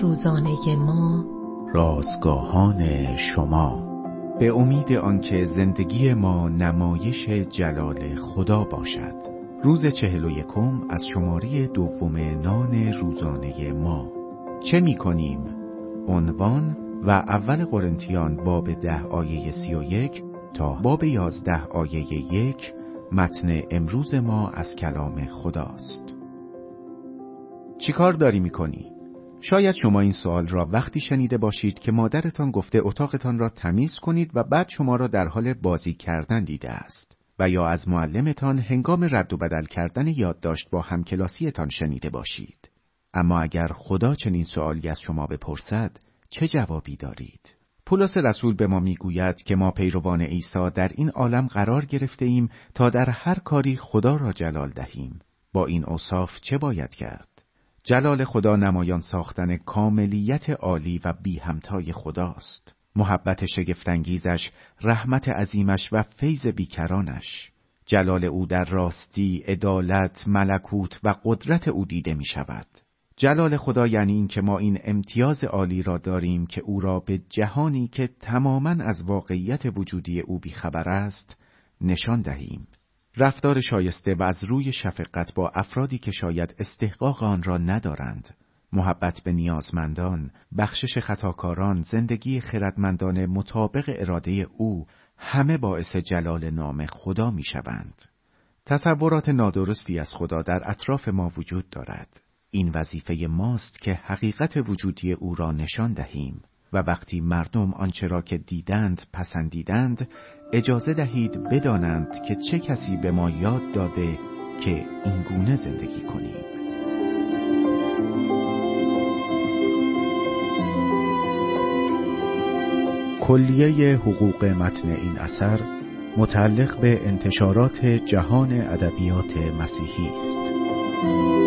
روزانه ما. رازگاهان شما. به امید آنکه زندگی ما نمایش جلال خدا باشد. روز چهل و یکم از شماره دوم نان روزانه ما. چه می کنیم؟ عنوان و اول قرنتیان باب ده آیه سی و یک تا باب یازده آیه یک متن امروز ما از کلام خداست. چیکار داری می‌کنی؟ شاید شما این سوال را وقتی شنیده باشید که مادرتان گفته اتاقتان را تمیز کنید و بعد شما را در حال بازی کردن دیده است و یا از معلمتان هنگام رد و بدل کردن یادداشت با همکلاسیتان شنیده باشید. اما اگر خدا چنین سوالی از شما بپرسد چه جوابی دارید؟ پولس رسول به ما می‌گوید که ما پیروان عیسی در این عالم قرار گرفته ایم تا در هر کاری خدا را جلال دهیم. با این اوصاف چه باید کرد؟ جلال خدا نمایان ساختن کاملیت عالی و بی همتای خداست. محبت شگفتانگیزش، رحمت عظیمش و فیض بیکرانش. جلال او در راستی، عدالت، ملکوت و قدرت او دیده می شود. جلال خدا یعنی این که ما این امتیاز عالی را داریم که او را به جهانی که تماما از واقعیت وجودی او بیخبر است، نشان دهیم. رفتار شایسته و از روی شفقت با افرادی که شاید استحقاق آن را ندارند محبت به نیازمندان، بخشش خطاکاران، زندگی خردمندان مطابق اراده او همه باعث جلال نام خدا می شوند. تصورات نادرستی از خدا در اطراف ما وجود دارد. این وظیفه ماست که حقیقت وجودی او را نشان دهیم و وقتی مردم آنچه را که دیدند پسندیدند اجازه دهید بدانند که چه کسی به ما یاد داده که این گونه زندگی کنیم کلیه حقوق متن این اثر متعلق به انتشارات جهان ادبیات مسیحی است.